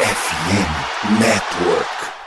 FM Network.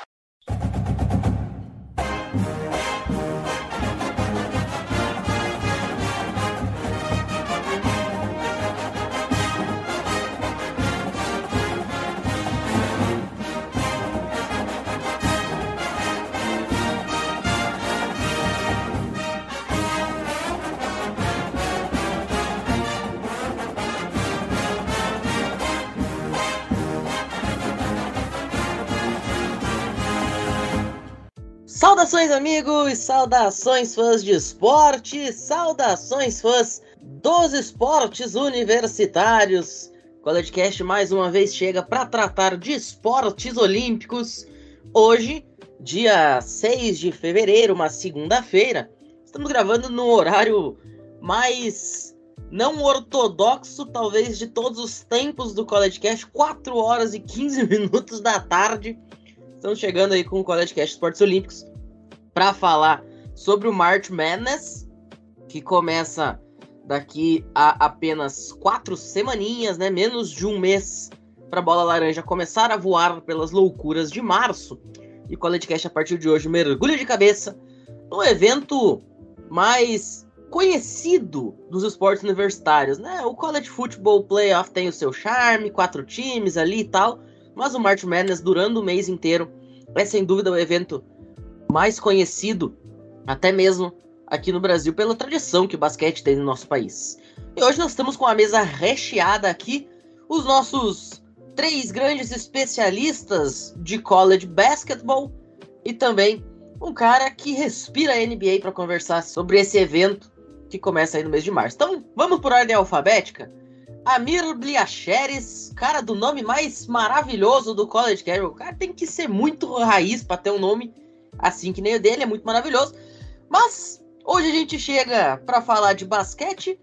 Saudações, amigos! Saudações, fãs de esporte! Saudações, fãs dos esportes universitários! O CollegeCast mais uma vez chega para tratar de esportes olímpicos. Hoje, dia 6 de fevereiro, uma segunda-feira, estamos gravando no horário mais não ortodoxo, talvez, de todos os tempos do CollegeCast, 4 horas e 15 minutos da tarde. Estamos chegando aí com o CollegeCast Esportes Olímpicos para falar sobre o March Madness, que começa daqui a apenas quatro semaninhas, né? Menos de um mês para a bola laranja começar a voar pelas loucuras de março. E o CollegeCast a partir de hoje mergulha de cabeça no evento mais conhecido dos esportes universitários, né? O College Football Playoff tem o seu charme, quatro times ali e tal, mas o March Madness durando o mês inteiro é sem dúvida o evento mais conhecido, até mesmo aqui no Brasil, pela tradição que o basquete tem no nosso país. E hoje nós estamos com a mesa recheada aqui, os nossos três grandes especialistas de college basketball e também um cara que respira a NBA para conversar sobre esse evento que começa aí no mês de março. Então, vamos por ordem alfabética. Amir Bliacheres, cara do nome mais maravilhoso do college, que o cara tem que ser muito raiz para ter um nome assim que nem o dele, é muito maravilhoso. Mas hoje a gente chega para falar de basquete.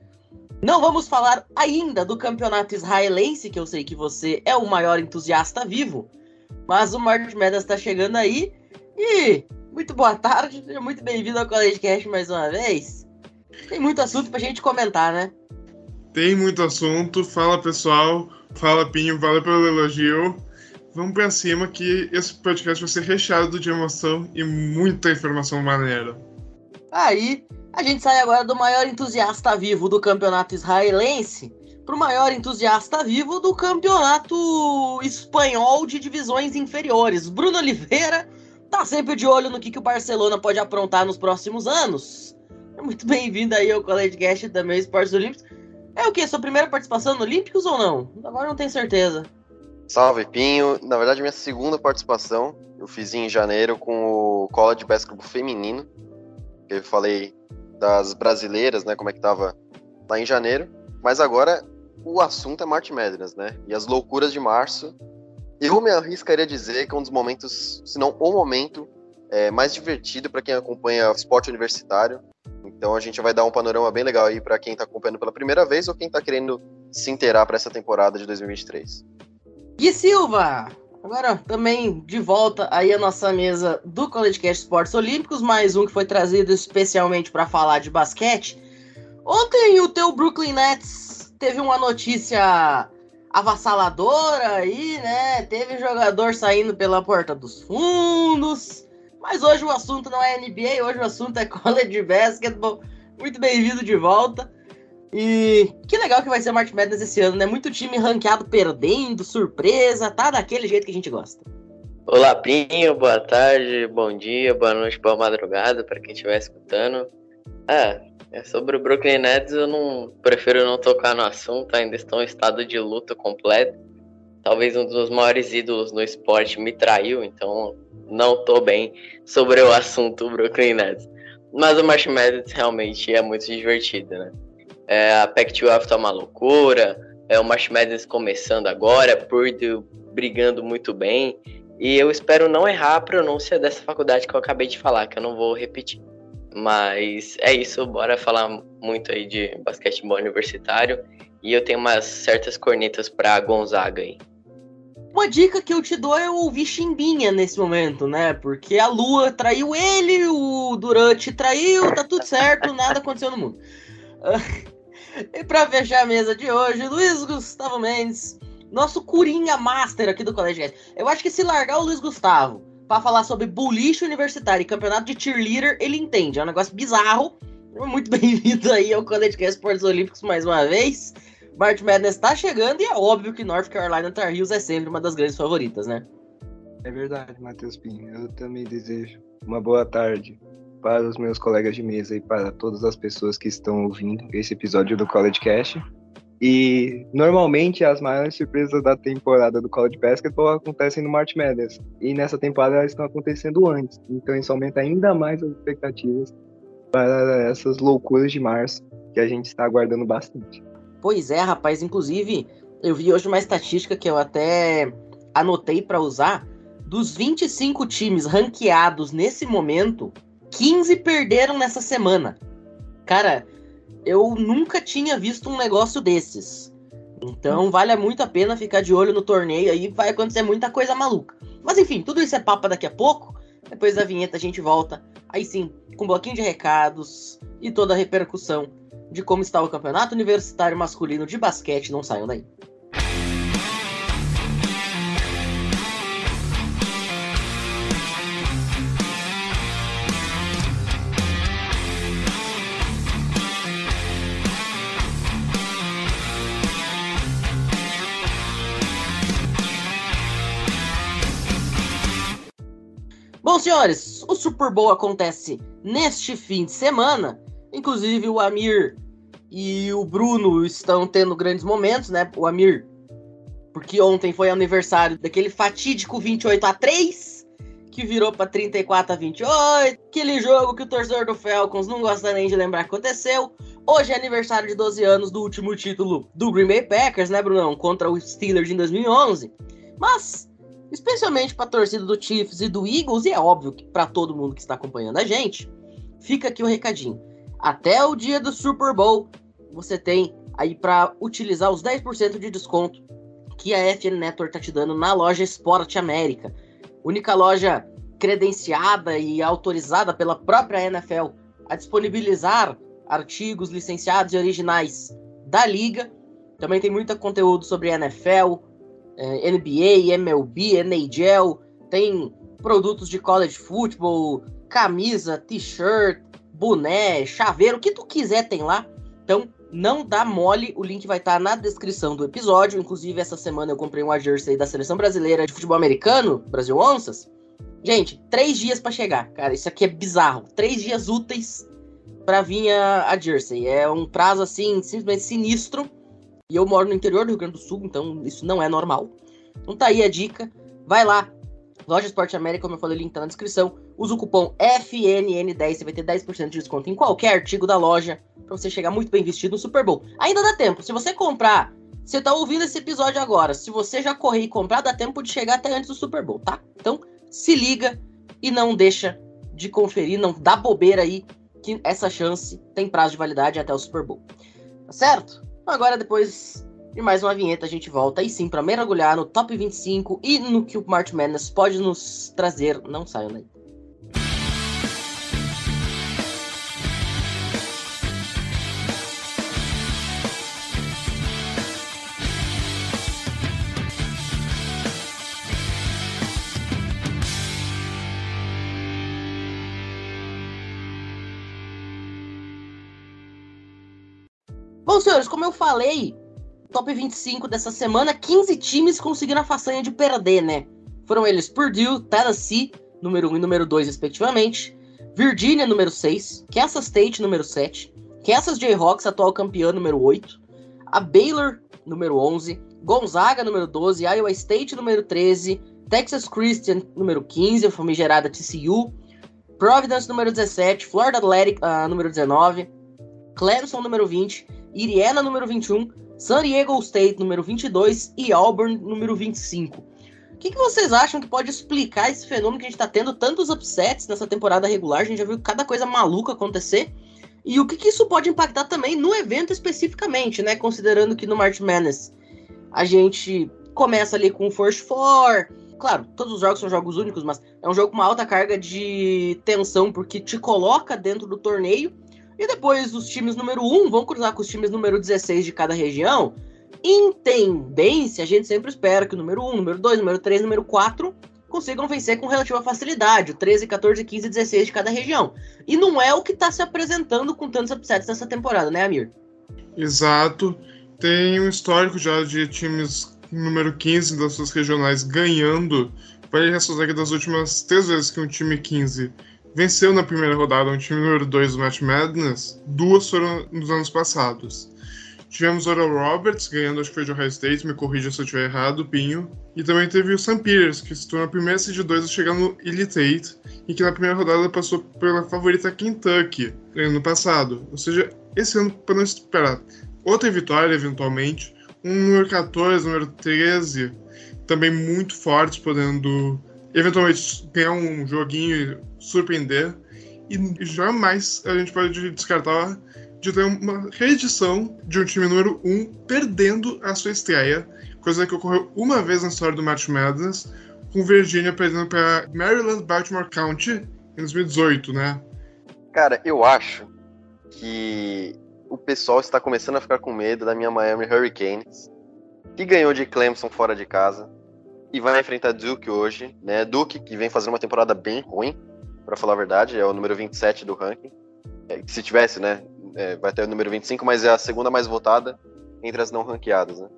Não vamos falar ainda do campeonato israelense, que eu sei que você é o maior entusiasta vivo. Mas o March Madness está chegando aí. E muito boa tarde, seja muito bem-vindo ao College Cast mais uma vez. Tem muito assunto pra gente comentar, né? Tem muito assunto. Fala pessoal, fala Pinho, valeu pelo elogio. Vamos pra cima que esse podcast vai ser recheado de emoção e muita informação maneira. Aí, a gente sai agora do maior entusiasta vivo do campeonato israelense para o maior entusiasta vivo do campeonato espanhol de divisões inferiores. Bruno Oliveira tá sempre de olho no que, que o Barcelona pode aprontar nos próximos anos. É muito bem-vindo aí ao College Cast também, Esportes Olímpicos. É o que? Sua primeira participação no Olímpicos ou não? Agora não tenho certeza. Salve, Pinho. Na verdade, minha segunda participação eu fiz em janeiro com o College Basketball Feminino. Eu falei das brasileiras, né, como é que tava lá em janeiro. Mas agora o assunto é March Madness, né? E as loucuras de março. Eu me arriscaria a dizer que é um dos momentos, se não o momento, é, mais divertido para quem acompanha esporte universitário. Então a gente vai dar um panorama bem legal aí para quem está acompanhando pela primeira vez ou quem está querendo se inteirar para essa temporada de 2023. Gui Silva! Agora também de volta aí a nossa mesa do College Cast Esportes Olímpicos, mais um que foi trazido especialmente para falar de basquete. Ontem o teu Brooklyn Nets teve uma notícia avassaladora aí, né? Teve jogador saindo pela porta dos fundos. Mas hoje o assunto não é NBA, hoje o assunto é College Basketball. Muito bem-vindo de volta. E que legal que vai ser o March Madness esse ano, né? Muito time ranqueado perdendo, surpresa, tá daquele jeito que a gente gosta. Olá, Pinho, boa tarde, bom dia, boa noite, boa madrugada para quem estiver escutando. Ah, é sobre o Brooklyn Nets, eu não prefiro não tocar no assunto, ainda estou em estado de luta completo. Talvez um dos maiores ídolos no esporte me traiu, então não tô bem sobre o assunto Brooklyn Nets. Mas o March Madness realmente é muito divertido, né? É, a Pac-12 tá uma loucura, é o March Madness começando agora, Purdue brigando muito bem, e eu espero não errar a pronúncia dessa faculdade que eu acabei de falar, que eu não vou repetir. Mas é isso, bora falar muito aí de basquetebol universitário, e eu tenho umas certas cornetas para Gonzaga aí. Uma dica que eu te dou é ouvir Chimbinha nesse momento, né? Porque a Lua traiu ele, o Durante traiu, tá tudo certo, nada aconteceu no mundo. E para fechar a mesa de hoje, Luiz Gustavo Mendes, nosso Curinha Master aqui do Colégio. Eu acho que se largar o Luiz Gustavo para falar sobre boliche universitário e campeonato de cheerleader, ele entende. É um negócio bizarro. Muito bem-vindo aí ao Colégio Cast Esportes Olímpicos mais uma vez. March Madness está chegando e é óbvio que North Carolina Tar Heels é sempre uma das grandes favoritas, né? É verdade, Matheus Pinho. Eu também desejo uma boa tarde para os meus colegas de mesa e para todas as pessoas que estão ouvindo esse episódio do College Cast. E normalmente as maiores surpresas da temporada do College Basketball acontecem no March Madness. E nessa temporada elas estão acontecendo antes. Então isso aumenta ainda mais as expectativas para essas loucuras de março que a gente está aguardando bastante. Pois é, rapaz. Inclusive, eu vi hoje uma estatística que eu até anotei para usar. Dos 25 times ranqueados nesse momento, 15 perderam nessa semana. Cara, eu nunca tinha visto um negócio desses. Então vale muito a pena ficar de olho no torneio aí, vai acontecer muita coisa maluca. Mas enfim, tudo isso é papo daqui a pouco. Depois da vinheta a gente volta, aí sim, com um bloquinho de recados e toda a repercussão de como está o campeonato universitário masculino de basquete. Não saiam daí. Bom, senhores, o Super Bowl acontece neste fim de semana. Inclusive, o Amir e o Bruno estão tendo grandes momentos, né? O Amir, porque ontem foi aniversário daquele fatídico 28 a 3 que virou para 34 a 28, aquele jogo que o torcedor do Falcons não gosta nem de lembrar que aconteceu. Hoje é aniversário de 12 anos do último título do Green Bay Packers, né, Brunão? Contra o Steelers em 2011. Mas especialmente para a torcida do Chiefs e do Eagles, e é óbvio que para todo mundo que está acompanhando a gente, fica aqui o um recadinho. Até o dia do Super Bowl, você tem aí para utilizar os 10% de desconto que a FN Network está te dando na loja Esporte América. Única loja credenciada e autorizada pela própria NFL a disponibilizar artigos licenciados e originais da liga. Também tem muito conteúdo sobre NFL, NBA, MLB, NHL, tem produtos de college football, camisa, t-shirt, boné, chaveiro, o que tu quiser tem lá. Então, não dá mole, o link vai estar tá na descrição do episódio. Inclusive, essa semana eu comprei uma jersey da seleção brasileira de futebol americano, Brasil Onças. Gente, três dias para chegar, cara. Isso aqui é bizarro. Três dias úteis para vir a, a jersey. É um prazo assim, simplesmente sinistro. E eu moro no interior do Rio Grande do Sul, então isso não é normal. Então tá aí a dica. Vai lá. Loja Esporte América, como eu falei, o link tá na descrição. Usa o cupom FNN10, você vai ter 10% de desconto em qualquer artigo da loja, para você chegar muito bem vestido no Super Bowl. Ainda dá tempo. Se você comprar, você tá ouvindo esse episódio agora. Se você já correr e comprar, dá tempo de chegar até antes do Super Bowl, tá? Então, se liga e não deixa de conferir, não dá bobeira aí, que essa chance tem prazo de validade até o Super Bowl. Tá certo? Agora, depois de mais uma vinheta, a gente volta aí sim para mergulhar no top 25 e no que o March Madness pode nos trazer. Não saiam daí. Bom, senhores, como eu falei, top 25 dessa semana, 15 times conseguiram a façanha de perder, né? Foram eles Purdue, Tennessee, número 1 e número 2, respectivamente, Virginia, número 6, Kansas State, número 7, Kansas Jayhawks, atual campeã, número 8, a Baylor, número 11, Gonzaga, número 12, Iowa State, número 13, Texas Christian, número 15, a famigerada TCU, Providence, número 17, Florida Atlantic, uh, número 19, Clemson, número 20, Iriana, número 21, San Diego State, número 22 e Auburn, número 25. O que, que vocês acham que pode explicar esse fenômeno que a gente está tendo tantos upsets nessa temporada regular? A gente já viu cada coisa maluca acontecer. E o que, que isso pode impactar também no evento especificamente, né? Considerando que no March Madness a gente começa ali com o First Four. Claro, todos os jogos são jogos únicos, mas é um jogo com uma alta carga de tensão, porque te coloca dentro do torneio e depois os times número 1 vão cruzar com os times número 16 de cada região. Em tendência, a gente sempre espera que o número 1, número 2, número 3, número 4 consigam vencer com relativa facilidade, o 13, 14, 15 16 de cada região. E não é o que está se apresentando com tantos upsets nessa temporada, né, Amir? Exato. Tem um histórico já de times número 15 das suas regionais ganhando. Vale ressaltar que das últimas três vezes que um time 15 venceu na primeira rodada um time número 2 do Match Madness, duas foram nos anos passados. Tivemos Oral Roberts ganhando, acho que foi de Ohio State, me corrija se eu estiver errado, Pinho. E também teve o Sam Peters, que se tornou a primeira seed 2 a chegar no Elite Eight, e que na primeira rodada passou pela favorita Kentucky ano passado. Ou seja, esse ano, para não esperar outra vitória, eventualmente, um número 14, número 13, também muito fortes, podendo eventualmente ganhar um joguinho surpreender. E jamais a gente pode descartar de ter uma reedição de um time número 1 perdendo a sua estreia, coisa que ocorreu uma vez na história do Match Madness, com Virginia perdendo para Maryland Baltimore County em 2018, né? Cara, eu acho que o pessoal está começando a ficar com medo da minha Miami Hurricanes, que ganhou de Clemson fora de casa e vai enfrentar Duke hoje, né? Duke que vem fazendo uma temporada bem ruim, para falar a verdade, é o número 27 do ranking. É, se tivesse, né, é, vai ter o número 25, mas é a segunda mais votada entre as não ranqueadas, né?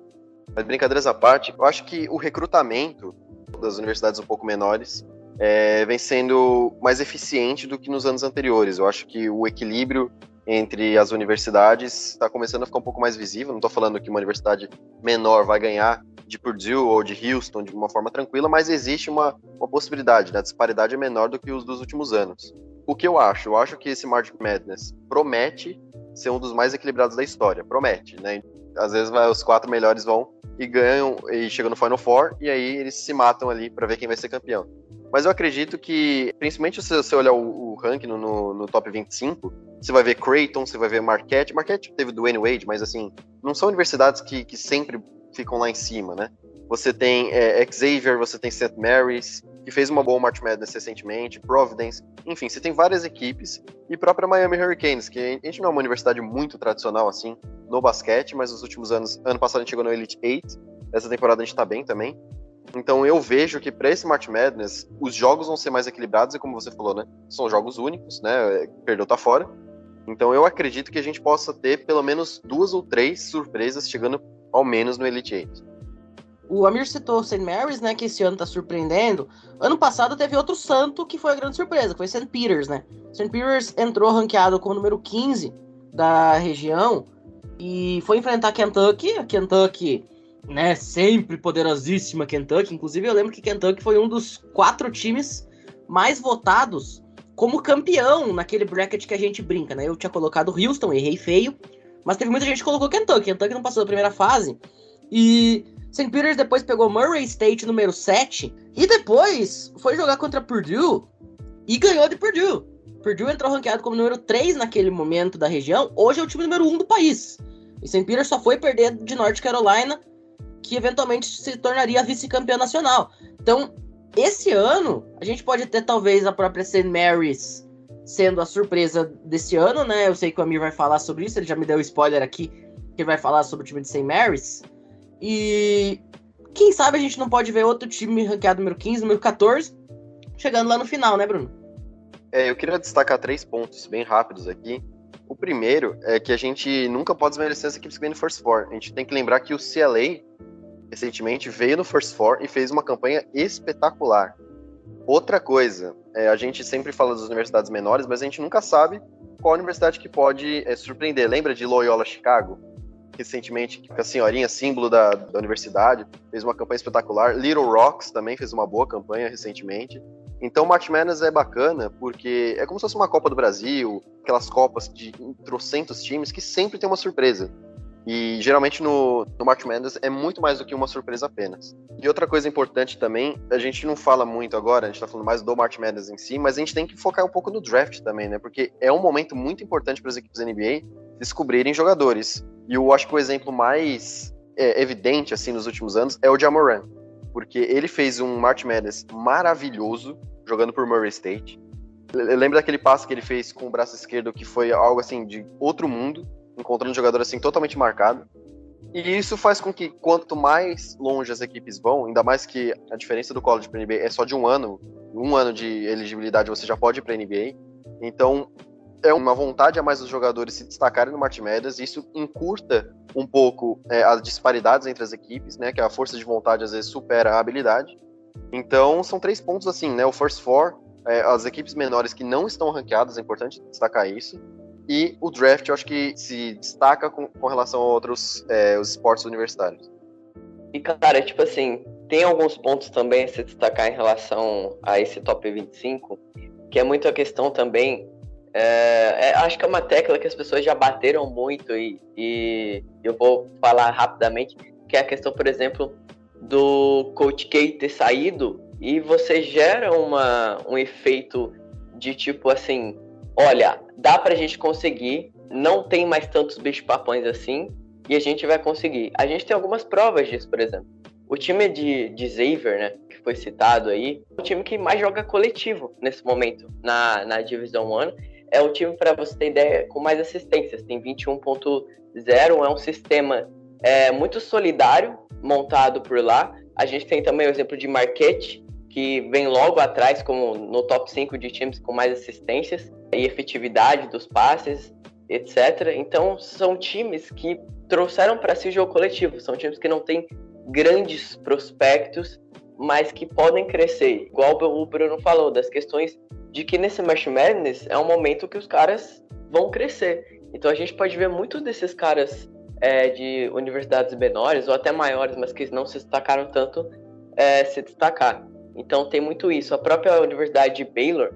Mas brincadeiras à parte, eu acho que o recrutamento das universidades um pouco menores é, vem sendo mais eficiente do que nos anos anteriores. Eu acho que o equilíbrio entre as universidades está começando a ficar um pouco mais visível. Não estou falando que uma universidade menor vai ganhar de Purdue ou de Houston de uma forma tranquila, mas existe uma, uma possibilidade, né? a disparidade é menor do que os dos últimos anos. O que eu acho? Eu acho que esse March Madness promete ser um dos mais equilibrados da história. Promete, né? Às vezes vai, os quatro melhores vão e ganham e chegam no Final Four e aí eles se matam ali para ver quem vai ser campeão. Mas eu acredito que, principalmente se você olhar o, o ranking no, no, no, top 25, você vai ver Creighton, você vai ver Marquette. Marquette teve Dwayne Wade, mas assim, não são universidades que, que sempre ficam lá em cima, né? Você tem é, Xavier, você tem St. Mary's, que fez uma boa March Madness recentemente, Providence, enfim, você tem várias equipes, e própria Miami Hurricanes, que a gente não é uma universidade muito tradicional assim no basquete, mas nos últimos anos, ano passado a gente chegou no Elite 8, essa temporada a gente tá bem também. Então eu vejo que para esse March Madness, os jogos vão ser mais equilibrados, e como você falou, né? São jogos únicos, né? Perdeu tá fora. Então eu acredito que a gente possa ter pelo menos duas ou três surpresas chegando ao menos no Elite 8. O Amir citou St. Mary's, né, que esse ano tá surpreendendo. Ano passado teve outro santo que foi a grande surpresa, que foi St. Peter's, né? St. Peter's entrou ranqueado como número 15 da região e foi enfrentar Kentucky. A Kentucky, né, sempre poderosíssima Kentucky. Inclusive, eu lembro que Kentucky foi um dos quatro times mais votados como campeão naquele bracket que a gente brinca, né? Eu tinha colocado Houston, errei feio, mas teve muita gente que colocou Kentucky. Kentucky não passou da primeira fase. E St. Peter's depois pegou Murray State número 7 e depois foi jogar contra Purdue e ganhou de Purdue. Purdue entrou ranqueado como número 3 naquele momento da região, hoje é o time número 1 do país. E St. Peter's só foi perder de North Carolina, que eventualmente se tornaria vice-campeã nacional. Então, esse ano, a gente pode ter talvez a própria St. Mary's sendo a surpresa desse ano, né? Eu sei que o Amir vai falar sobre isso, ele já me deu spoiler aqui, que vai falar sobre o time de St. Mary's. E quem sabe a gente não pode ver outro time ranqueado número 15, número 14, chegando lá no final, né, Bruno? É, eu queria destacar três pontos bem rápidos aqui. O primeiro é que a gente nunca pode desmerecer as equipes que vêm no First Four. A gente tem que lembrar que o CLA, recentemente, veio no First Four e fez uma campanha espetacular. Outra coisa, é, a gente sempre fala das universidades menores, mas a gente nunca sabe qual universidade que pode é, surpreender. Lembra de Loyola Chicago? recentemente, com a senhorinha, símbolo da, da universidade, fez uma campanha espetacular. Little Rocks também fez uma boa campanha recentemente. Então, March Madness é bacana porque é como se fosse uma Copa do Brasil, aquelas Copas de trocentos times que sempre tem uma surpresa. E geralmente no, no March Madness é muito mais do que uma surpresa apenas. E outra coisa importante também, a gente não fala muito agora, a gente tá falando mais do March Madness em si, mas a gente tem que focar um pouco no draft também, né? Porque é um momento muito importante para as equipes NBA descobrirem jogadores. E eu acho que o exemplo mais é, evidente, assim, nos últimos anos é o Jamoran. Porque ele fez um March Madness maravilhoso, jogando por Murray State. Lembra daquele passe que ele fez com o braço esquerdo, que foi algo, assim, de outro mundo, encontrando um jogador, assim, totalmente marcado. E isso faz com que quanto mais longe as equipes vão, ainda mais que a diferença do college para NBA é só de um ano, um ano de elegibilidade você já pode ir para NBA. Então é uma vontade a mais dos jogadores se destacarem no March Madness, e isso encurta um pouco é, as disparidades entre as equipes, né? Que a força de vontade às vezes supera a habilidade. Então são três pontos assim, né? O first four, é, as equipes menores que não estão ranqueadas, é importante destacar isso. E o draft, eu acho que se destaca com, com relação a outros é, os esportes universitários. E, cara, tipo assim, tem alguns pontos também a se destacar em relação a esse top 25, que é muito a questão também. É, é, acho que é uma tecla que as pessoas já bateram muito e, e eu vou falar rapidamente, que é a questão, por exemplo, do Coach K ter saído e você gera uma, um efeito de tipo assim, olha, dá pra gente conseguir, não tem mais tantos bichos papões assim, e a gente vai conseguir. A gente tem algumas provas disso, por exemplo. O time de, de Xavier, né, que foi citado aí, é o time que mais joga coletivo nesse momento na, na Division 1. É o time, para você ter ideia, com mais assistências. Tem 21.0, é um sistema é, muito solidário montado por lá. A gente tem também o exemplo de Marquette, que vem logo atrás como no top 5 de times com mais assistências e efetividade dos passes, etc. Então, são times que trouxeram para si o jogo coletivo. São times que não têm grandes prospectos, mas que podem crescer. Igual o Bruno falou, das questões de que nesse March Madness é um momento que os caras vão crescer. Então, a gente pode ver muitos desses caras é, de universidades menores ou até maiores, mas que não se destacaram tanto, é, se destacar. Então tem muito isso. A própria Universidade de Baylor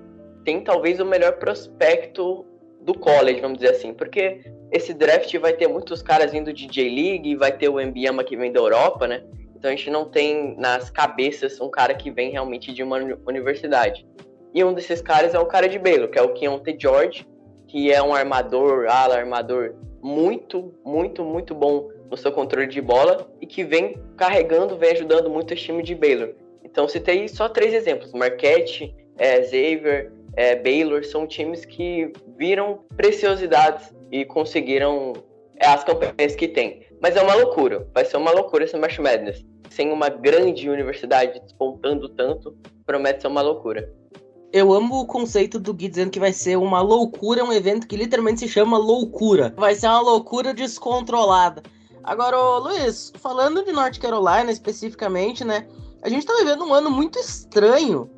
tem talvez o melhor prospecto do college, vamos dizer assim, porque esse draft vai ter muitos caras vindo de J-League, vai ter o Embiama que vem da Europa, né? Então a gente não tem nas cabeças um cara que vem realmente de uma universidade. E um desses caras é o cara de Baylor, que é o Keontae George, que é um armador, ala armador muito, muito, muito bom no seu controle de bola e que vem carregando, vem ajudando muito esse time de Baylor. Então citei só três exemplos: Marquette, é, Xavier, é, Baylor, são times que viram preciosidades e conseguiram é, as campanhas que tem. Mas é uma loucura, vai ser uma loucura esse March Madness. Sem uma grande universidade despontando tanto, promete ser uma loucura. Eu amo o conceito do Gui dizendo que vai ser uma loucura, um evento que literalmente se chama loucura. Vai ser uma loucura descontrolada. Agora, ô, Luiz, falando de North Carolina especificamente, né? A gente tá vivendo um ano muito estranho,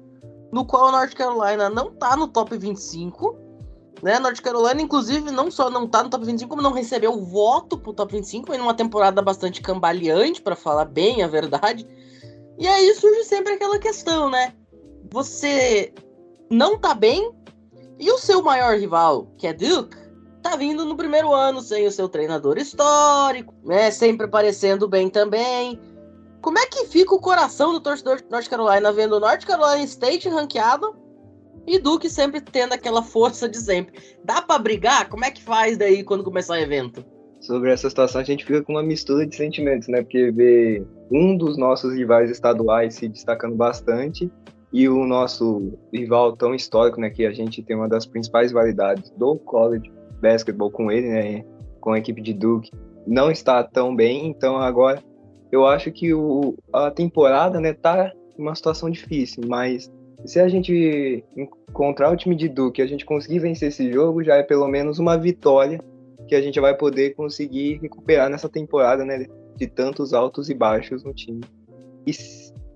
no qual a North Carolina não tá no top 25, né? North Carolina, inclusive, não só não tá no top 25, como não recebeu voto pro top 25, em uma temporada bastante cambaleante, para falar bem a verdade. E aí surge sempre aquela questão, né? Você não tá bem, e o seu maior rival, que é Duke, tá vindo no primeiro ano sem o seu treinador histórico, né? Sempre aparecendo bem também. Como é que fica o coração do torcedor de North Carolina vendo o North Carolina State ranqueado e Duke sempre tendo aquela força de sempre? Dá para brigar? Como é que faz daí quando começar o evento? Sobre essa situação, a gente fica com uma mistura de sentimentos, né? Porque ver um dos nossos rivais estaduais se destacando bastante e o nosso rival tão histórico, né? Que a gente tem uma das principais validades do college basketball com ele, né? Com a equipe de Duke, não está tão bem, então agora eu acho que o, a temporada, né, tá uma situação difícil, mas se a gente encontrar o time de Duke e a gente conseguir vencer esse jogo, já é pelo menos uma vitória que a gente vai poder conseguir recuperar nessa temporada, né, de tantos altos e baixos no time. E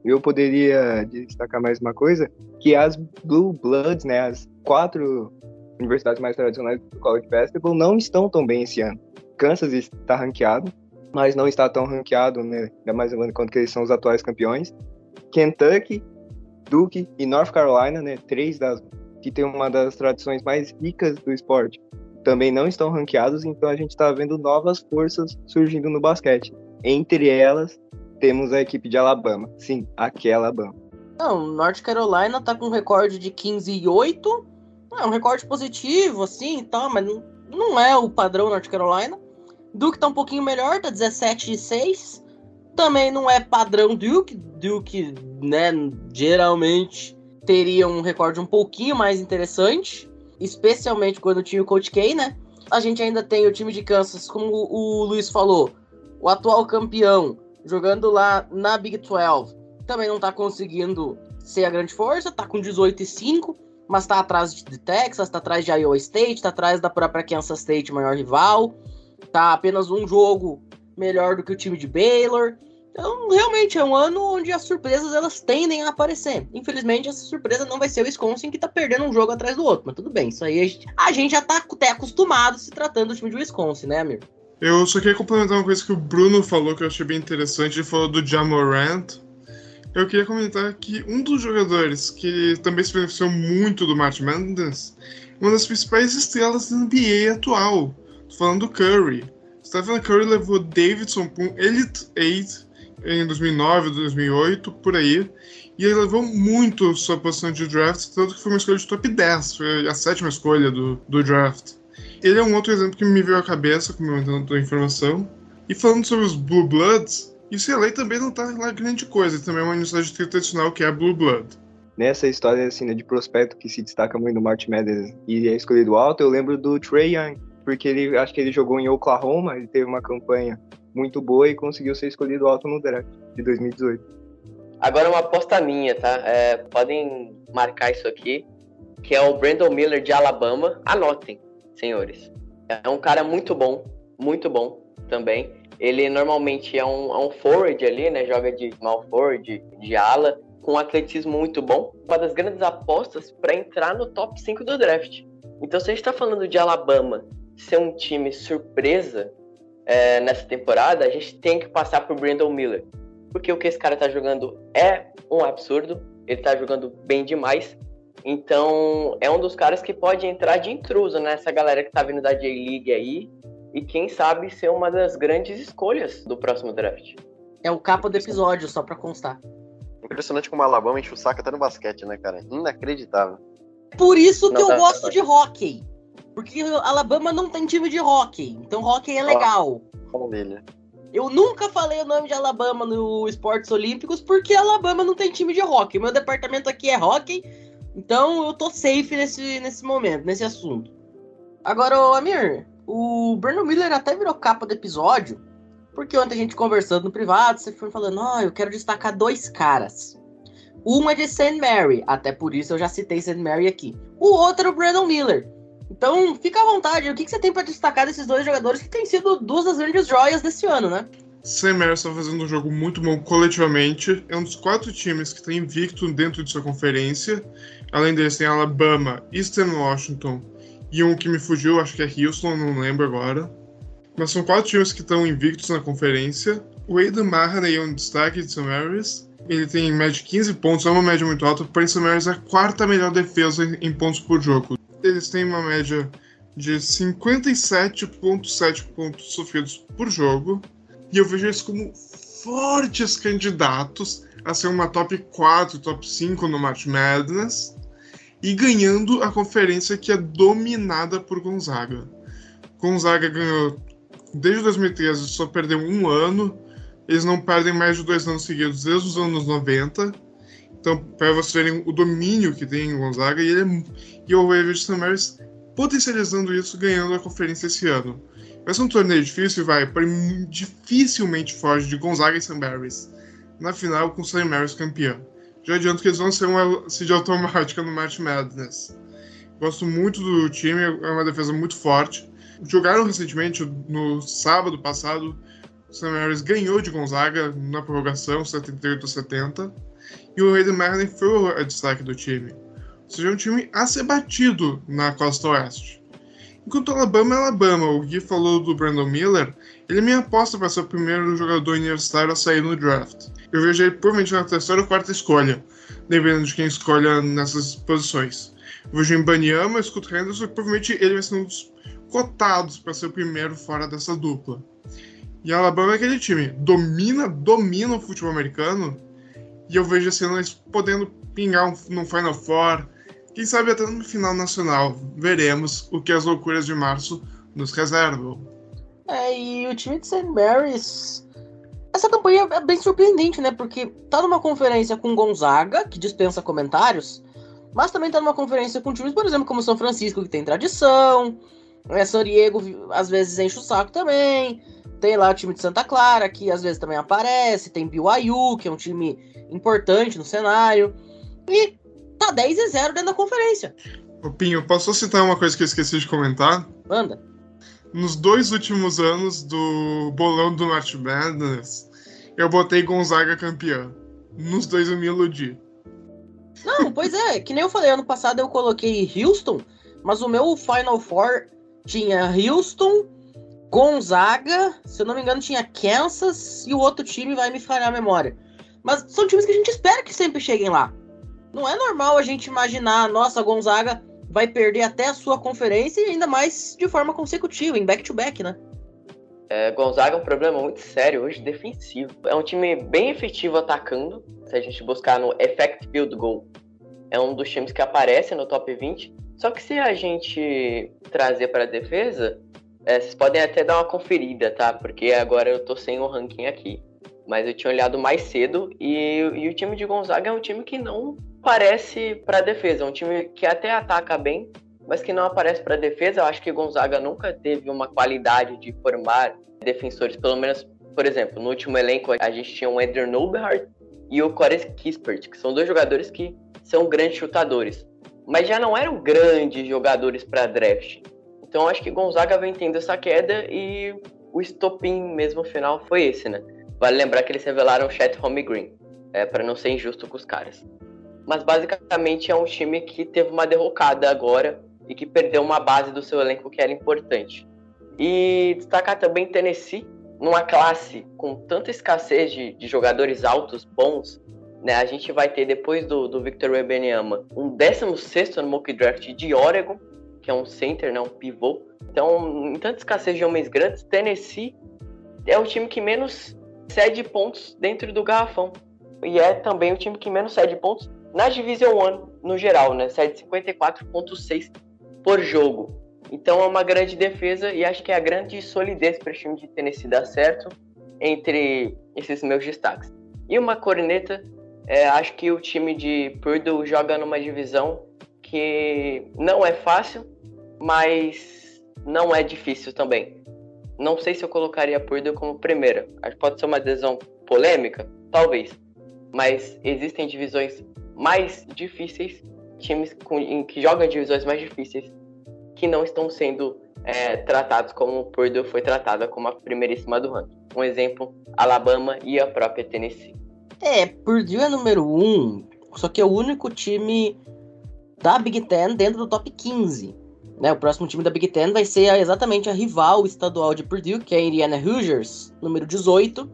eu poderia destacar mais uma coisa, que as Blue Bloods, né, as quatro universidades mais tradicionais do college basketball não estão tão bem esse ano. Kansas está ranqueado, mas não está tão ranqueado, né? Ainda mais levando conta que eles são os atuais campeões. Kentucky, Duke e North Carolina, né? Três das que tem uma das tradições mais ricas do esporte, também não estão ranqueados, então a gente está vendo novas forças surgindo no basquete. Entre elas, temos a equipe de Alabama. Sim, aquela Alabama. Não, North Carolina tá com um recorde de 15 e 8. É um recorde positivo, assim tal, mas não é o padrão North Carolina. Duke tá um pouquinho melhor, tá 17 e 6. Também não é padrão Duke. Duke, né, geralmente teria um recorde um pouquinho mais interessante. Especialmente quando tinha o Coach K, né? A gente ainda tem o time de Kansas, como o Luiz falou, o atual campeão, jogando lá na Big 12, também não tá conseguindo ser a grande força, tá com 18 e 5, mas tá atrás de Texas, tá atrás de Iowa State, tá atrás da própria Kansas State, maior rival, tá apenas um jogo melhor do que o time de Baylor. Então, realmente é um ano onde as surpresas elas tendem a aparecer. Infelizmente, essa surpresa não vai ser o Wisconsin que tá perdendo um jogo atrás do outro, mas tudo bem, isso aí a gente, a gente já tá até acostumado se tratando do time de Wisconsin, né, Amir? Eu só queria complementar uma coisa que o Bruno falou que eu achei bem interessante. Ele falou do Jamorant. Eu queria comentar que um dos jogadores que também se beneficiou muito do March Madness, uma das principais estrelas da NBA atual. Falando do Curry. Stephen Curry levou Davidson para um Elite 8 em 2009, 2008, por aí. E ele levou muito sua posição de draft, tanto que foi uma escolha de top 10, foi a sétima escolha do, do draft. Ele é um outro exemplo que me veio à cabeça, comentando a informação. E falando sobre os Blue Bloods, UCLA também não tá lá grande coisa, também é uma universidade tradicional que é a Blue Blood. Nessa história assim, né, de prospecto que se destaca muito no March Madness e é escolhido alto, eu lembro do Trey Young, porque ele acho que ele jogou em Oklahoma, ele teve uma campanha muito boa e conseguiu ser escolhido alto no draft de 2018. Agora uma aposta minha, tá? É, podem marcar isso aqui, que é o Brandon Miller de Alabama. Anotem, senhores. É um cara muito bom, muito bom também. Ele normalmente é um, é um forward ali, né? Joga de small forward, de, de ala, com um atletismo muito bom. Uma das grandes apostas para entrar no top 5 do draft. Então, se a gente está falando de Alabama ser um time surpresa é, nessa temporada, a gente tem que passar por Brandon Miller. Porque o que esse cara tá jogando é um absurdo. Ele tá jogando bem demais. Então, é um dos caras que pode entrar de intruso nessa galera que tá vindo da J-League aí. E quem sabe ser uma das grandes escolhas do próximo draft. É o capa do episódio, só pra constar. Impressionante como o Alabama enche o saco até no basquete, né, cara? Inacreditável. Por isso que Não, eu tá, gosto tá. de hockey. Porque Alabama não tem time de hockey. Então hockey é legal. Eu nunca falei o nome de Alabama no Esportes Olímpicos porque Alabama não tem time de hockey. Meu departamento aqui é hockey, então eu tô safe nesse, nesse momento, nesse assunto. Agora, ô Amir, o Brandon Miller até virou capa do episódio, porque ontem a gente conversando no privado, você foi falando, ó, eu quero destacar dois caras. Um é de St. Mary, até por isso eu já citei St. Mary aqui. O outro é o Brandon Miller. Então, fica à vontade. O que, que você tem pra destacar desses dois jogadores que têm sido duas das grandes joias desse ano, né? Sam Mary está fazendo um jogo muito bom coletivamente. É um dos quatro times que está invicto dentro de sua conferência. Além deles, tem Alabama, Eastern Washington e um que me fugiu, acho que é Houston, não lembro agora. Mas são quatro times que estão invictos na conferência. O Aidan Mahaney é um destaque de St. Mary's. Ele tem em média de 15 pontos, é uma média muito alta. Porém, St. Mary's é a quarta melhor defesa em pontos por jogo. Eles têm uma média de 57,7 pontos sofridos por jogo. E eu vejo eles como fortes candidatos a ser uma top 4, top 5 no March Madness. E ganhando a conferência que é dominada por Gonzaga. Gonzaga ganhou desde 2013, só perdeu um ano. Eles não perdem mais de dois anos seguidos desde os anos 90. Então, para vocês verem o domínio que tem em Gonzaga, e, ele é, e o St. Mary's potencializando isso, ganhando a conferência esse ano. Vai ser um torneio difícil, vai, porém dificilmente foge de Gonzaga e St. Na final com St. Mary's campeão. Já adianto que eles vão ser uma seed automática no March Madness. Gosto muito do time, é uma defesa muito forte. Jogaram recentemente, no sábado passado, o St. Ganhou de Gonzaga na prorrogação, 78 a 70. E o Hayden Marlin foi o destaque do time. Ou seja, é um time a ser batido na costa oeste. Enquanto Alabama é Alabama, o Gui falou do Brandon Miller, ele é minha aposta para ser o primeiro jogador universitário a sair no draft. Eu vejo ele provavelmente na terceira ou quarta escolha, dependendo de quem escolha nessas posições. Eu vejo em Banyama, Scott Henderson, provavelmente ele vai ser um dos cotados para ser o primeiro fora dessa dupla. E Alabama é aquele time, domina, domina o futebol americano, e eu vejo ano eles podendo pingar um, num Final Four, quem sabe até no final nacional. Veremos o que as loucuras de março nos reservam. É, e o time de St. Mary's. Essa campanha é bem surpreendente, né? Porque tá numa conferência com Gonzaga, que dispensa comentários, mas também tá numa conferência com times, por exemplo, como São Francisco, que tem tradição. É, San Diego às vezes enche o saco também. Tem lá o time de Santa Clara, que às vezes também aparece. Tem BYU, que é um time importante no cenário. E tá 10 e 0 dentro da conferência. Ô Pinho, posso citar uma coisa que eu esqueci de comentar? Manda. Nos dois últimos anos do bolão do March Madness, eu botei Gonzaga campeã. Nos dois eu me iludi. Não, pois é, que nem eu falei, ano passado eu coloquei Houston, mas o meu Final Four tinha Houston, Gonzaga, se eu não me engano, tinha Kansas e o outro time vai me falhar a memória. Mas são times que a gente espera que sempre cheguem lá. Não é normal a gente imaginar, nossa, Gonzaga vai perder até a sua conferência e ainda mais de forma consecutiva, em back-to-back, -back, né? É, Gonzaga é um problema muito sério hoje defensivo. É um time bem efetivo atacando. Se a gente buscar no Effect Field Goal, é um dos times que aparece no top 20. Só que se a gente trazer para a defesa, é, vocês podem até dar uma conferida, tá? Porque agora eu tô sem o ranking aqui. Mas eu tinha olhado mais cedo e, e o time de Gonzaga é um time que não parece para defesa. É um time que até ataca bem, mas que não aparece para defesa. Eu acho que Gonzaga nunca teve uma qualidade de formar defensores. Pelo menos, por exemplo, no último elenco a gente tinha o Eder Noberhardt e o Corey Kispert, que são dois jogadores que são grandes chutadores. Mas já não eram grandes jogadores para draft. Então acho que Gonzaga vem tendo essa queda e o estopim mesmo final foi esse, né? Vale lembrar que eles revelaram o Chet Home Green, é, para não ser injusto com os caras. Mas basicamente é um time que teve uma derrocada agora e que perdeu uma base do seu elenco que era importante. E destacar também Tennessee, numa classe com tanta escassez de, de jogadores altos, bons, né? A gente vai ter depois do, do Victor Wembanyama um 16 no mock draft de Oregon, que é um center, né, um pivô. Então, em tanta escassez de homens grandes, Tennessee é o time que menos cede pontos dentro do garrafão. E é também o time que menos cede pontos na Division One no geral, né? Cede 54,6 por jogo. Então é uma grande defesa e acho que é a grande solidez para o time de Tennessee dar certo entre esses meus destaques. E uma corneta, é, acho que o time de Purdue joga numa divisão que não é fácil, mas não é difícil também. Não sei se eu colocaria a Purdue como primeira. Acho que pode ser uma decisão polêmica, talvez. Mas existem divisões mais difíceis, times com, que jogam divisões mais difíceis, que não estão sendo é, tratados como o Purdue foi tratada como a primeiríssima do ranking. Um exemplo, Alabama e a própria Tennessee. É, Purdue é número um, só que é o único time da Big Ten dentro do top 15. Né, o próximo time da Big Ten vai ser exatamente a rival estadual de Purdue, que é a Indiana Hoosiers, número 18,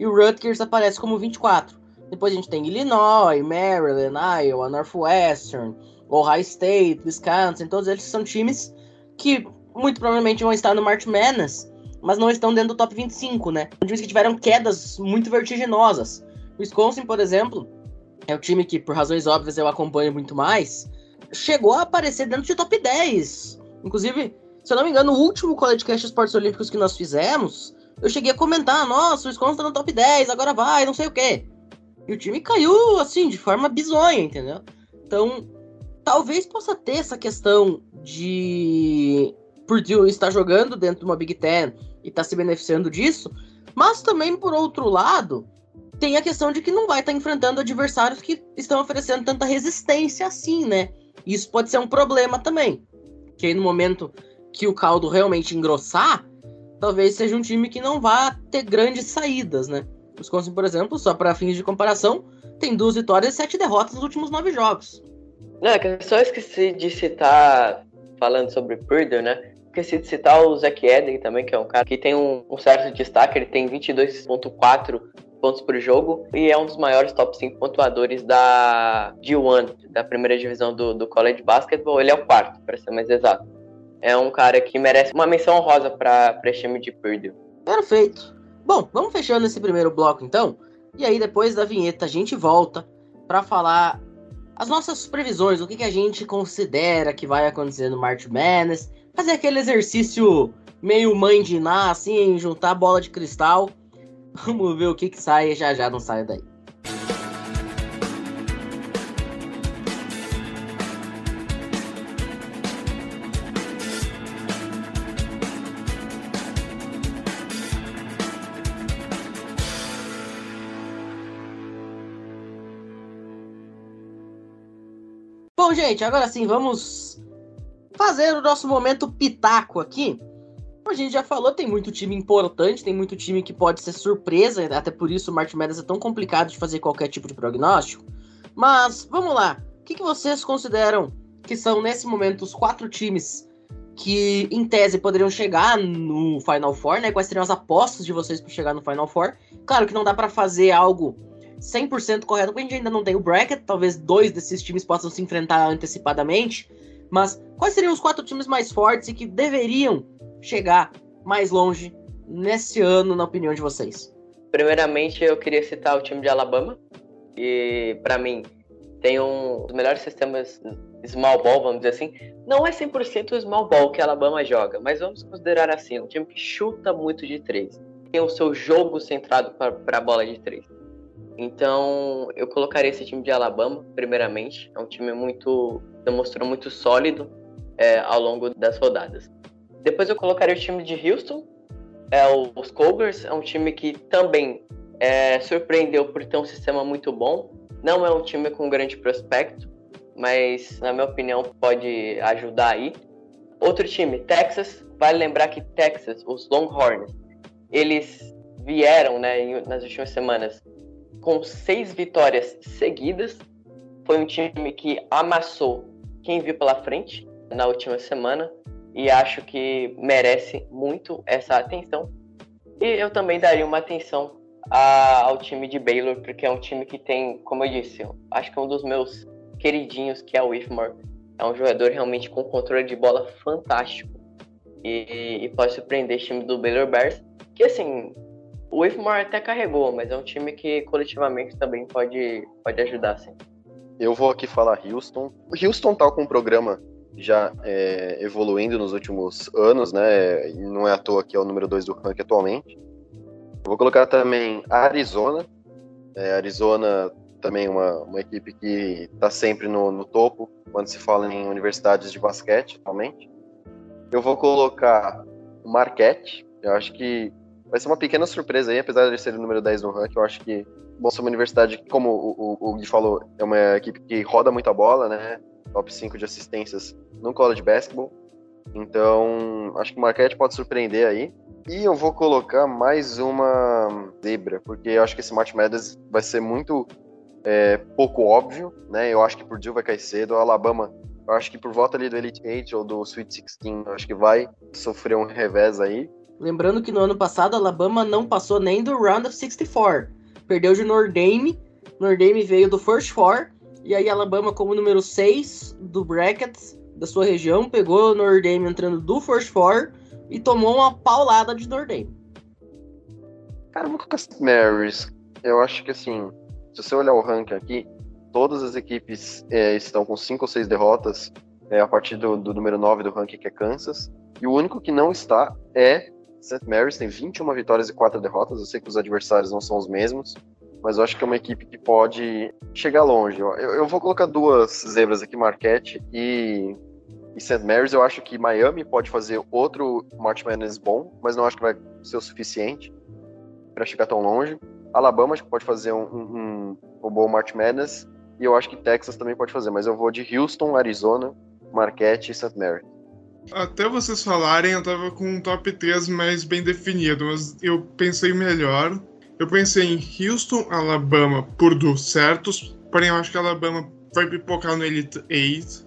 e o Rutgers aparece como 24. Depois a gente tem Illinois, Maryland, Iowa, Northwestern, Ohio State, Wisconsin, todos eles são times que muito provavelmente vão estar no March Madness, mas não estão dentro do top 25, né? São times que tiveram quedas muito vertiginosas. Wisconsin, por exemplo, é o time que, por razões óbvias, eu acompanho muito mais, chegou a aparecer dentro de top 10. Inclusive, se eu não me engano, o último College Cast Esportes Olímpicos que nós fizemos, eu cheguei a comentar, nossa, o Wisconsin tá no top 10, agora vai, não sei o quê. E o time caiu, assim, de forma bizonha, entendeu? Então, talvez possa ter essa questão de Purdue estar jogando dentro de uma Big Ten e estar tá se beneficiando disso, mas também, por outro lado, tem a questão de que não vai estar tá enfrentando adversários que estão oferecendo tanta resistência assim, né? Isso pode ser um problema também. Que aí no momento que o caldo realmente engrossar, talvez seja um time que não vá ter grandes saídas, né? O Wisconsin, por exemplo, só para fins de comparação, tem duas vitórias e sete derrotas nos últimos nove jogos. Não, é só esqueci de citar, falando sobre Purdue, né? Esqueci de citar o Zach Eden também, que é um cara que tem um, um certo destaque, ele tem 22.4 pontos por jogo e é um dos maiores top 5 pontuadores da D1, da primeira divisão do, do college basketball. Ele é o quarto, para ser mais exato. É um cara que merece uma menção honrosa para esse time de Purdue. Perfeito. Bom, vamos fechando esse primeiro bloco então. E aí depois da vinheta a gente volta para falar as nossas previsões, o que, que a gente considera que vai acontecer no March Madness, fazer aquele exercício meio mãe de Iná, assim, juntar bola de cristal Vamos ver o que, que sai já já não sai daí. Bom, gente, agora sim, vamos fazer o nosso momento pitaco aqui. A gente já falou, tem muito time importante, tem muito time que pode ser surpresa, até por isso o Martin Meadows é tão complicado de fazer qualquer tipo de prognóstico. Mas, vamos lá. O que, que vocês consideram que são, nesse momento, os quatro times que, em tese, poderiam chegar no Final Four, né? Quais seriam as apostas de vocês para chegar no Final Four? Claro que não dá para fazer algo 100% correto, porque a gente ainda não tem o bracket, talvez dois desses times possam se enfrentar antecipadamente, mas quais seriam os quatro times mais fortes e que deveriam chegar mais longe nesse ano, na opinião de vocês? Primeiramente, eu queria citar o time de Alabama, e para mim tem um dos melhores sistemas small ball, vamos dizer assim. Não é 100% o small ball que a Alabama joga, mas vamos considerar assim, um time que chuta muito de três. Tem o seu jogo centrado para a bola de três. Então, eu colocaria esse time de Alabama, primeiramente. É um time muito. demonstrou muito sólido é, ao longo das rodadas. Depois eu colocaria o time de Houston, é os Cougars, é um time que também é, surpreendeu por ter um sistema muito bom. Não é um time com grande prospecto, mas na minha opinião pode ajudar aí. Outro time, Texas. Vale lembrar que Texas, os Longhorns, eles vieram né, nas últimas semanas com seis vitórias seguidas. Foi um time que amassou quem viu pela frente na última semana e acho que merece muito essa atenção. E eu também daria uma atenção a, ao time de Baylor, porque é um time que tem, como eu disse, acho que é um dos meus queridinhos, que é o Whitmore. É um jogador realmente com controle de bola fantástico. E, e pode surpreender esse time do Baylor Bears, que assim, o Whitmore até carregou, mas é um time que coletivamente também pode, pode ajudar, sim. Eu vou aqui falar Houston. O Houston tá com um programa já é, evoluindo nos últimos anos, né? Não é à toa que é o número 2 do ranking atualmente. Vou colocar também Arizona. É, Arizona também uma, uma equipe que está sempre no, no, topo quando se fala em universidades de basquete atualmente. Eu vou colocar o Marquette. Eu acho que vai ser uma pequena surpresa aí, apesar de ser o número 10 no ranking. Eu acho que bom ser uma universidade como o, o, o Gui falou, é uma equipe que roda muita bola, né? Top 5 de assistências no college basketball. Então, acho que o Marquette pode surpreender aí. E eu vou colocar mais uma zebra, porque eu acho que esse March Madness vai ser muito é, pouco óbvio, né? Eu acho que Purdue vai cair cedo, o Alabama, eu acho que por volta ali do Elite Eight ou do Sweet 16, eu acho que vai sofrer um revés aí. Lembrando que no ano passado Alabama não passou nem do Round of 64. Perdeu de Nordame, Nordame veio do First Four, e aí Alabama como número 6 do bracket da sua região, pegou Nordame entrando do First Four e tomou uma paulada de Nordame. Cara, vou colocar Marys. Eu acho que assim, se você olhar o ranking aqui, todas as equipes é, estão com cinco ou seis derrotas é, a partir do, do, número 9 do ranking, que é Kansas. E o único que não está é St. Mary's, tem 21 vitórias e 4 derrotas. Eu sei que os adversários não são os mesmos, mas eu acho que é uma equipe que pode chegar longe. Eu, eu vou colocar duas zebras aqui, Marquette e, e St. Mary's. Eu acho que Miami pode fazer outro March Madness bom, mas não acho que vai ser o suficiente para chegar tão longe. Alabama acho que pode fazer um, um, um bom March Madness. E eu acho que Texas também pode fazer, mas eu vou de Houston, Arizona, Marquette e St. Mary. Até vocês falarem, eu tava com um top 3 mais bem definido, mas eu pensei melhor. Eu pensei em Houston, Alabama, Purdue certos, porém eu acho que Alabama vai pipocar no Elite 8.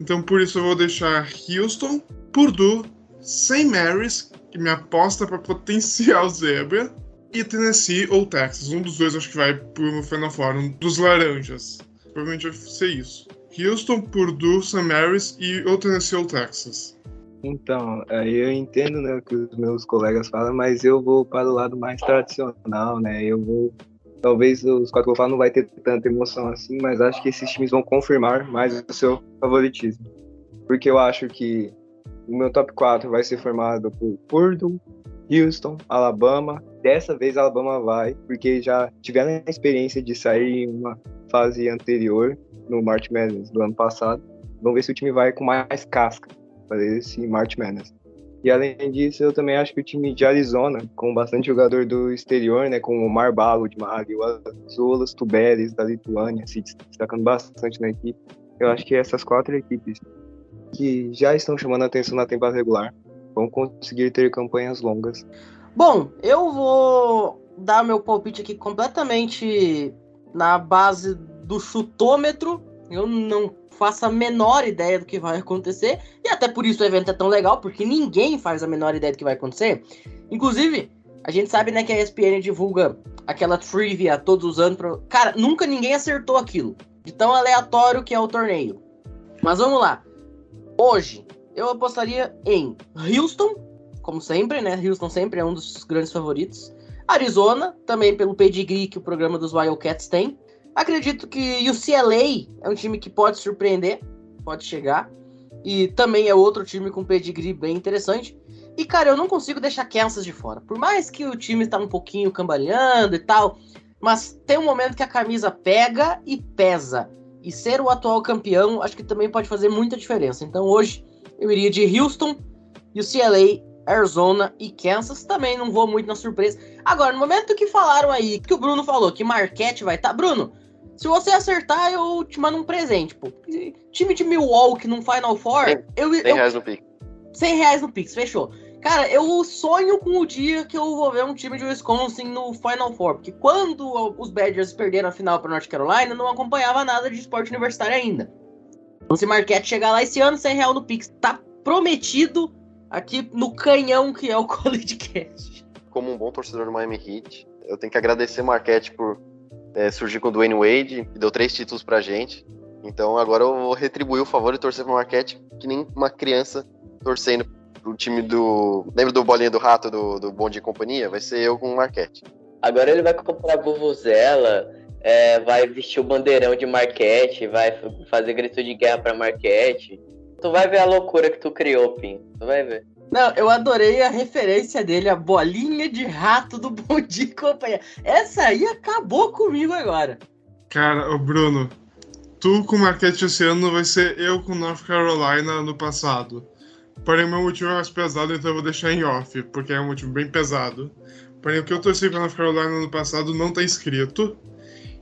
Então por isso eu vou deixar Houston, Purdue, St. Mary's, que me aposta para potencial zebra, e Tennessee ou Texas. Um dos dois acho que vai pro Final Four, um dos laranjas. Provavelmente vai ser isso. Houston, Purdue, St. Mary's e ou Tennessee ou Texas. Então, eu entendo né, o que os meus colegas falam, mas eu vou para o lado mais tradicional, né? Eu vou. Talvez os quatro que eu falo não vai ter tanta emoção assim, mas acho que esses times vão confirmar mais o seu favoritismo. Porque eu acho que o meu top 4 vai ser formado por Purdue, Houston, Alabama. Dessa vez Alabama vai, porque já tiveram a experiência de sair em uma fase anterior, no March Madness do ano passado. Vamos ver se o time vai com mais casca esse March Madness. E além disso, eu também acho que o time de Arizona, com bastante jogador do exterior, né, com o Marbalo de Mali, o Azulas Tubelis da Lituânia, se destacando bastante na equipe, eu acho que essas quatro equipes que já estão chamando a atenção na temporada regular vão conseguir ter campanhas longas. Bom, eu vou dar meu palpite aqui completamente na base do chutômetro. Eu não faço a menor ideia do que vai acontecer. E até por isso o evento é tão legal, porque ninguém faz a menor ideia do que vai acontecer. Inclusive, a gente sabe né, que a ESPN divulga aquela trivia todos os anos. Pra... Cara, nunca ninguém acertou aquilo. De tão aleatório que é o torneio. Mas vamos lá. Hoje, eu apostaria em Houston, como sempre, né? Houston sempre é um dos grandes favoritos. Arizona, também pelo pedigree que o programa dos Wildcats tem. Acredito que o CLA é um time que pode surpreender, pode chegar. E também é outro time com pedigree bem interessante. E, cara, eu não consigo deixar Kansas de fora. Por mais que o time está um pouquinho cambaleando e tal, mas tem um momento que a camisa pega e pesa. E ser o atual campeão, acho que também pode fazer muita diferença. Então hoje eu iria de Houston, UCLA, Arizona e Kansas. Também não vou muito na surpresa. Agora, no momento que falaram aí, que o Bruno falou que Marquette vai estar. Tá... Bruno, se você acertar, eu te mando um presente, pô. Time de Milwaukee num Final Four, 100, eu. 100 reais no Pix. 100 reais no Pix, fechou. Cara, eu sonho com o dia que eu vou ver um time de Wisconsin no Final Four. Porque quando os Badgers perderam a final para North Carolina, eu não acompanhava nada de esporte universitário ainda. Então, se Marquette chegar lá esse ano, 100 reais no Pix. Tá prometido aqui no canhão que é o College Cast. Como um bom torcedor do Miami Heat, eu tenho que agradecer Marquette por é, surgir com o Dwayne Wade, que deu três títulos pra gente. Então agora eu vou retribuir o favor e torcer pro Marquette, que nem uma criança torcendo pro time do. Lembra do bolinha do rato do, do Bonde e Companhia? Vai ser eu com o Marquette. Agora ele vai comprar Vuvuzela, é, vai vestir o bandeirão de Marquette, vai fazer grito de guerra pra Marquette. Tu vai ver a loucura que tu criou, Pim. Tu vai ver. Não, eu adorei a referência dele, a bolinha de rato do Bom Dia e Companhia. Essa aí acabou comigo agora. Cara, o Bruno, tu com Marquete esse ano vai ser eu com North Carolina no passado. Porém, meu motivo é mais pesado, então eu vou deixar em off, porque é um motivo bem pesado. Porém, o que eu torci pra North Carolina no passado não tá escrito.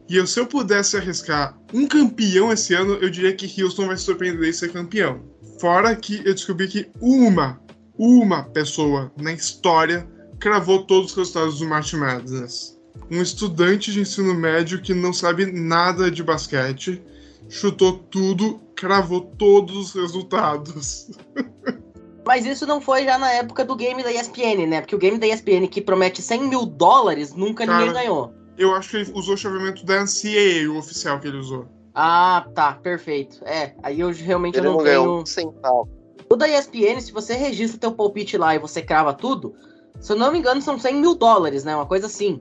E eu, se eu pudesse arriscar um campeão esse ano, eu diria que Houston vai se surpreender e ser campeão. Fora que eu descobri que uma uma pessoa na história cravou todos os resultados do March Madness. Um estudante de ensino médio que não sabe nada de basquete, chutou tudo, cravou todos os resultados. Mas isso não foi já na época do game da ESPN, né? Porque o game da ESPN que promete 100 mil dólares, nunca Cara, ninguém ganhou. Eu acho que ele usou o chaveamento da NCAA, o oficial que ele usou. Ah, tá, perfeito. É, aí eu realmente ele não, não tenho... um centavo. O da ESPN, se você registra teu palpite lá e você crava tudo, se eu não me engano, são 100 mil dólares, né? Uma coisa assim.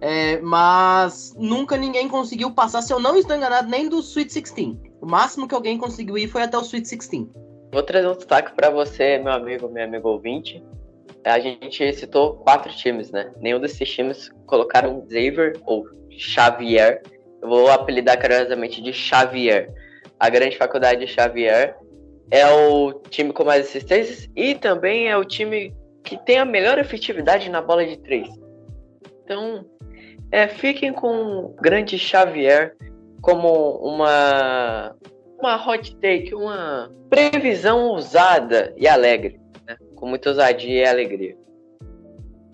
É, mas nunca ninguém conseguiu passar, se eu não estou enganado, nem do Sweet 16. O máximo que alguém conseguiu ir foi até o Sweet 16. Vou trazer um destaque para você, meu amigo, meu amigo ouvinte. A gente citou quatro times, né? Nenhum desses times colocaram Xavier ou Xavier. Eu vou apelidar carinhosamente de Xavier. A grande faculdade de Xavier é o time com mais assistências e também é o time que tem a melhor efetividade na bola de três. Então, é, fiquem com o grande Xavier como uma uma hot take, uma previsão ousada e alegre, né? com muita ousadia e alegria.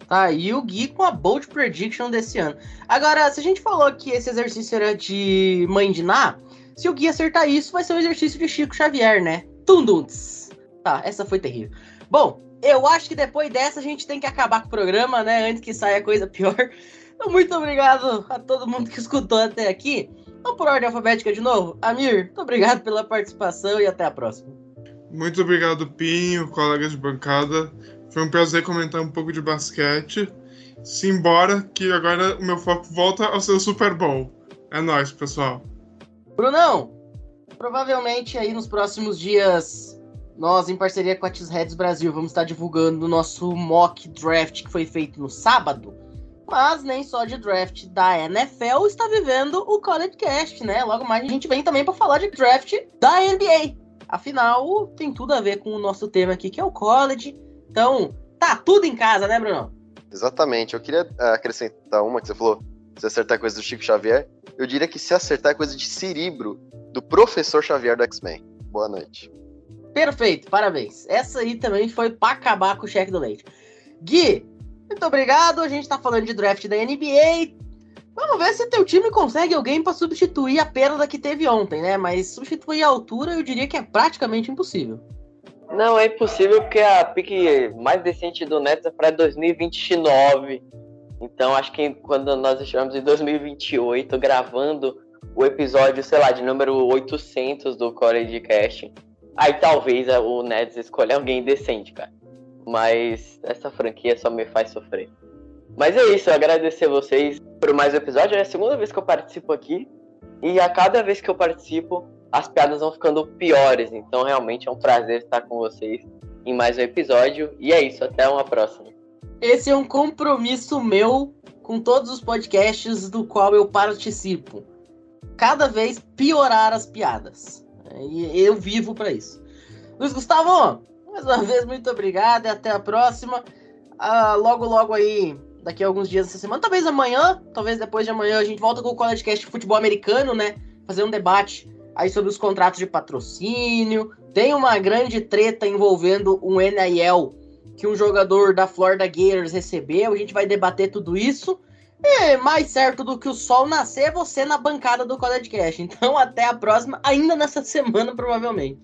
Tá, e o Gui com a bold prediction desse ano. Agora, se a gente falou que esse exercício era de mãe de Ná, se o Gui acertar isso, vai ser um exercício de Chico Xavier, né? Tundunts. Tá, essa foi terrível. Bom, eu acho que depois dessa a gente tem que acabar com o programa, né? Antes que saia coisa pior. Então, muito obrigado a todo mundo que escutou até aqui. Vamos por ordem alfabética de novo. Amir, muito obrigado pela participação e até a próxima. Muito obrigado, Pinho, colegas de bancada. Foi um prazer comentar um pouco de basquete. Simbora, que agora o meu foco volta ao seu Super Bowl. É nóis, pessoal. Brunão, Provavelmente aí nos próximos dias, nós, em parceria com a Cheeseheads Brasil, vamos estar divulgando o nosso mock draft que foi feito no sábado. Mas nem só de draft da NFL está vivendo o College Cast, né? Logo mais a gente vem também para falar de draft da NBA. Afinal, tem tudo a ver com o nosso tema aqui, que é o college. Então, tá tudo em casa, né, Bruno? Exatamente. Eu queria eh, acrescentar uma que você falou, se acertar coisa do Chico Xavier. Eu diria que se acertar coisa de Ciribro do professor Xavier do X-Men. Boa noite. Perfeito, parabéns. Essa aí também foi pra acabar com o cheque do leite. Gui, muito obrigado. A gente tá falando de draft da NBA. Vamos ver se teu time consegue alguém para substituir a perda que teve ontem, né? Mas substituir a altura eu diria que é praticamente impossível. Não, é impossível porque a pique mais decente do Nets é para 2029. Então acho que quando nós estivemos em 2028 gravando o episódio, sei lá, de número 800 do Core Cast, aí talvez o Nets escolha alguém decente, cara. Mas essa franquia só me faz sofrer. Mas é isso, agradecer vocês por mais um episódio. É a segunda vez que eu participo aqui. E a cada vez que eu participo, as piadas vão ficando piores. Então, realmente é um prazer estar com vocês em mais um episódio. E é isso, até uma próxima. Esse é um compromisso meu com todos os podcasts do qual eu participo. Cada vez piorar as piadas. E eu vivo para isso. Luiz Gustavo, mais uma vez, muito obrigado e até a próxima. Ah, logo, logo aí daqui a alguns dias essa semana, talvez amanhã, talvez depois de amanhã, a gente volta com o College Cast de futebol americano, né? Fazer um debate aí sobre os contratos de patrocínio. Tem uma grande treta envolvendo um NIL que um jogador da Florida Gators recebeu. A gente vai debater tudo isso. E mais certo do que o sol nascer é você na bancada do College Cast. Então até a próxima, ainda nessa semana, provavelmente.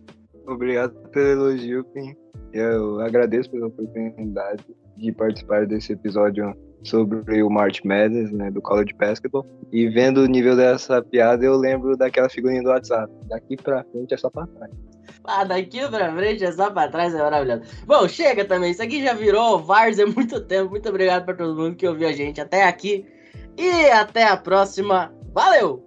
Obrigado pelo elogio, Pim. Eu agradeço pela oportunidade de participar desse episódio sobre o March Madness, né, do College Basketball. E vendo o nível dessa piada, eu lembro daquela figurinha do WhatsApp. Daqui pra frente é só pra trás. Ah, daqui pra frente é só pra trás, é maravilhoso. Bom, chega também. Isso aqui já virou Vars há muito tempo. Muito obrigado pra todo mundo que ouviu a gente até aqui. E até a próxima. Valeu!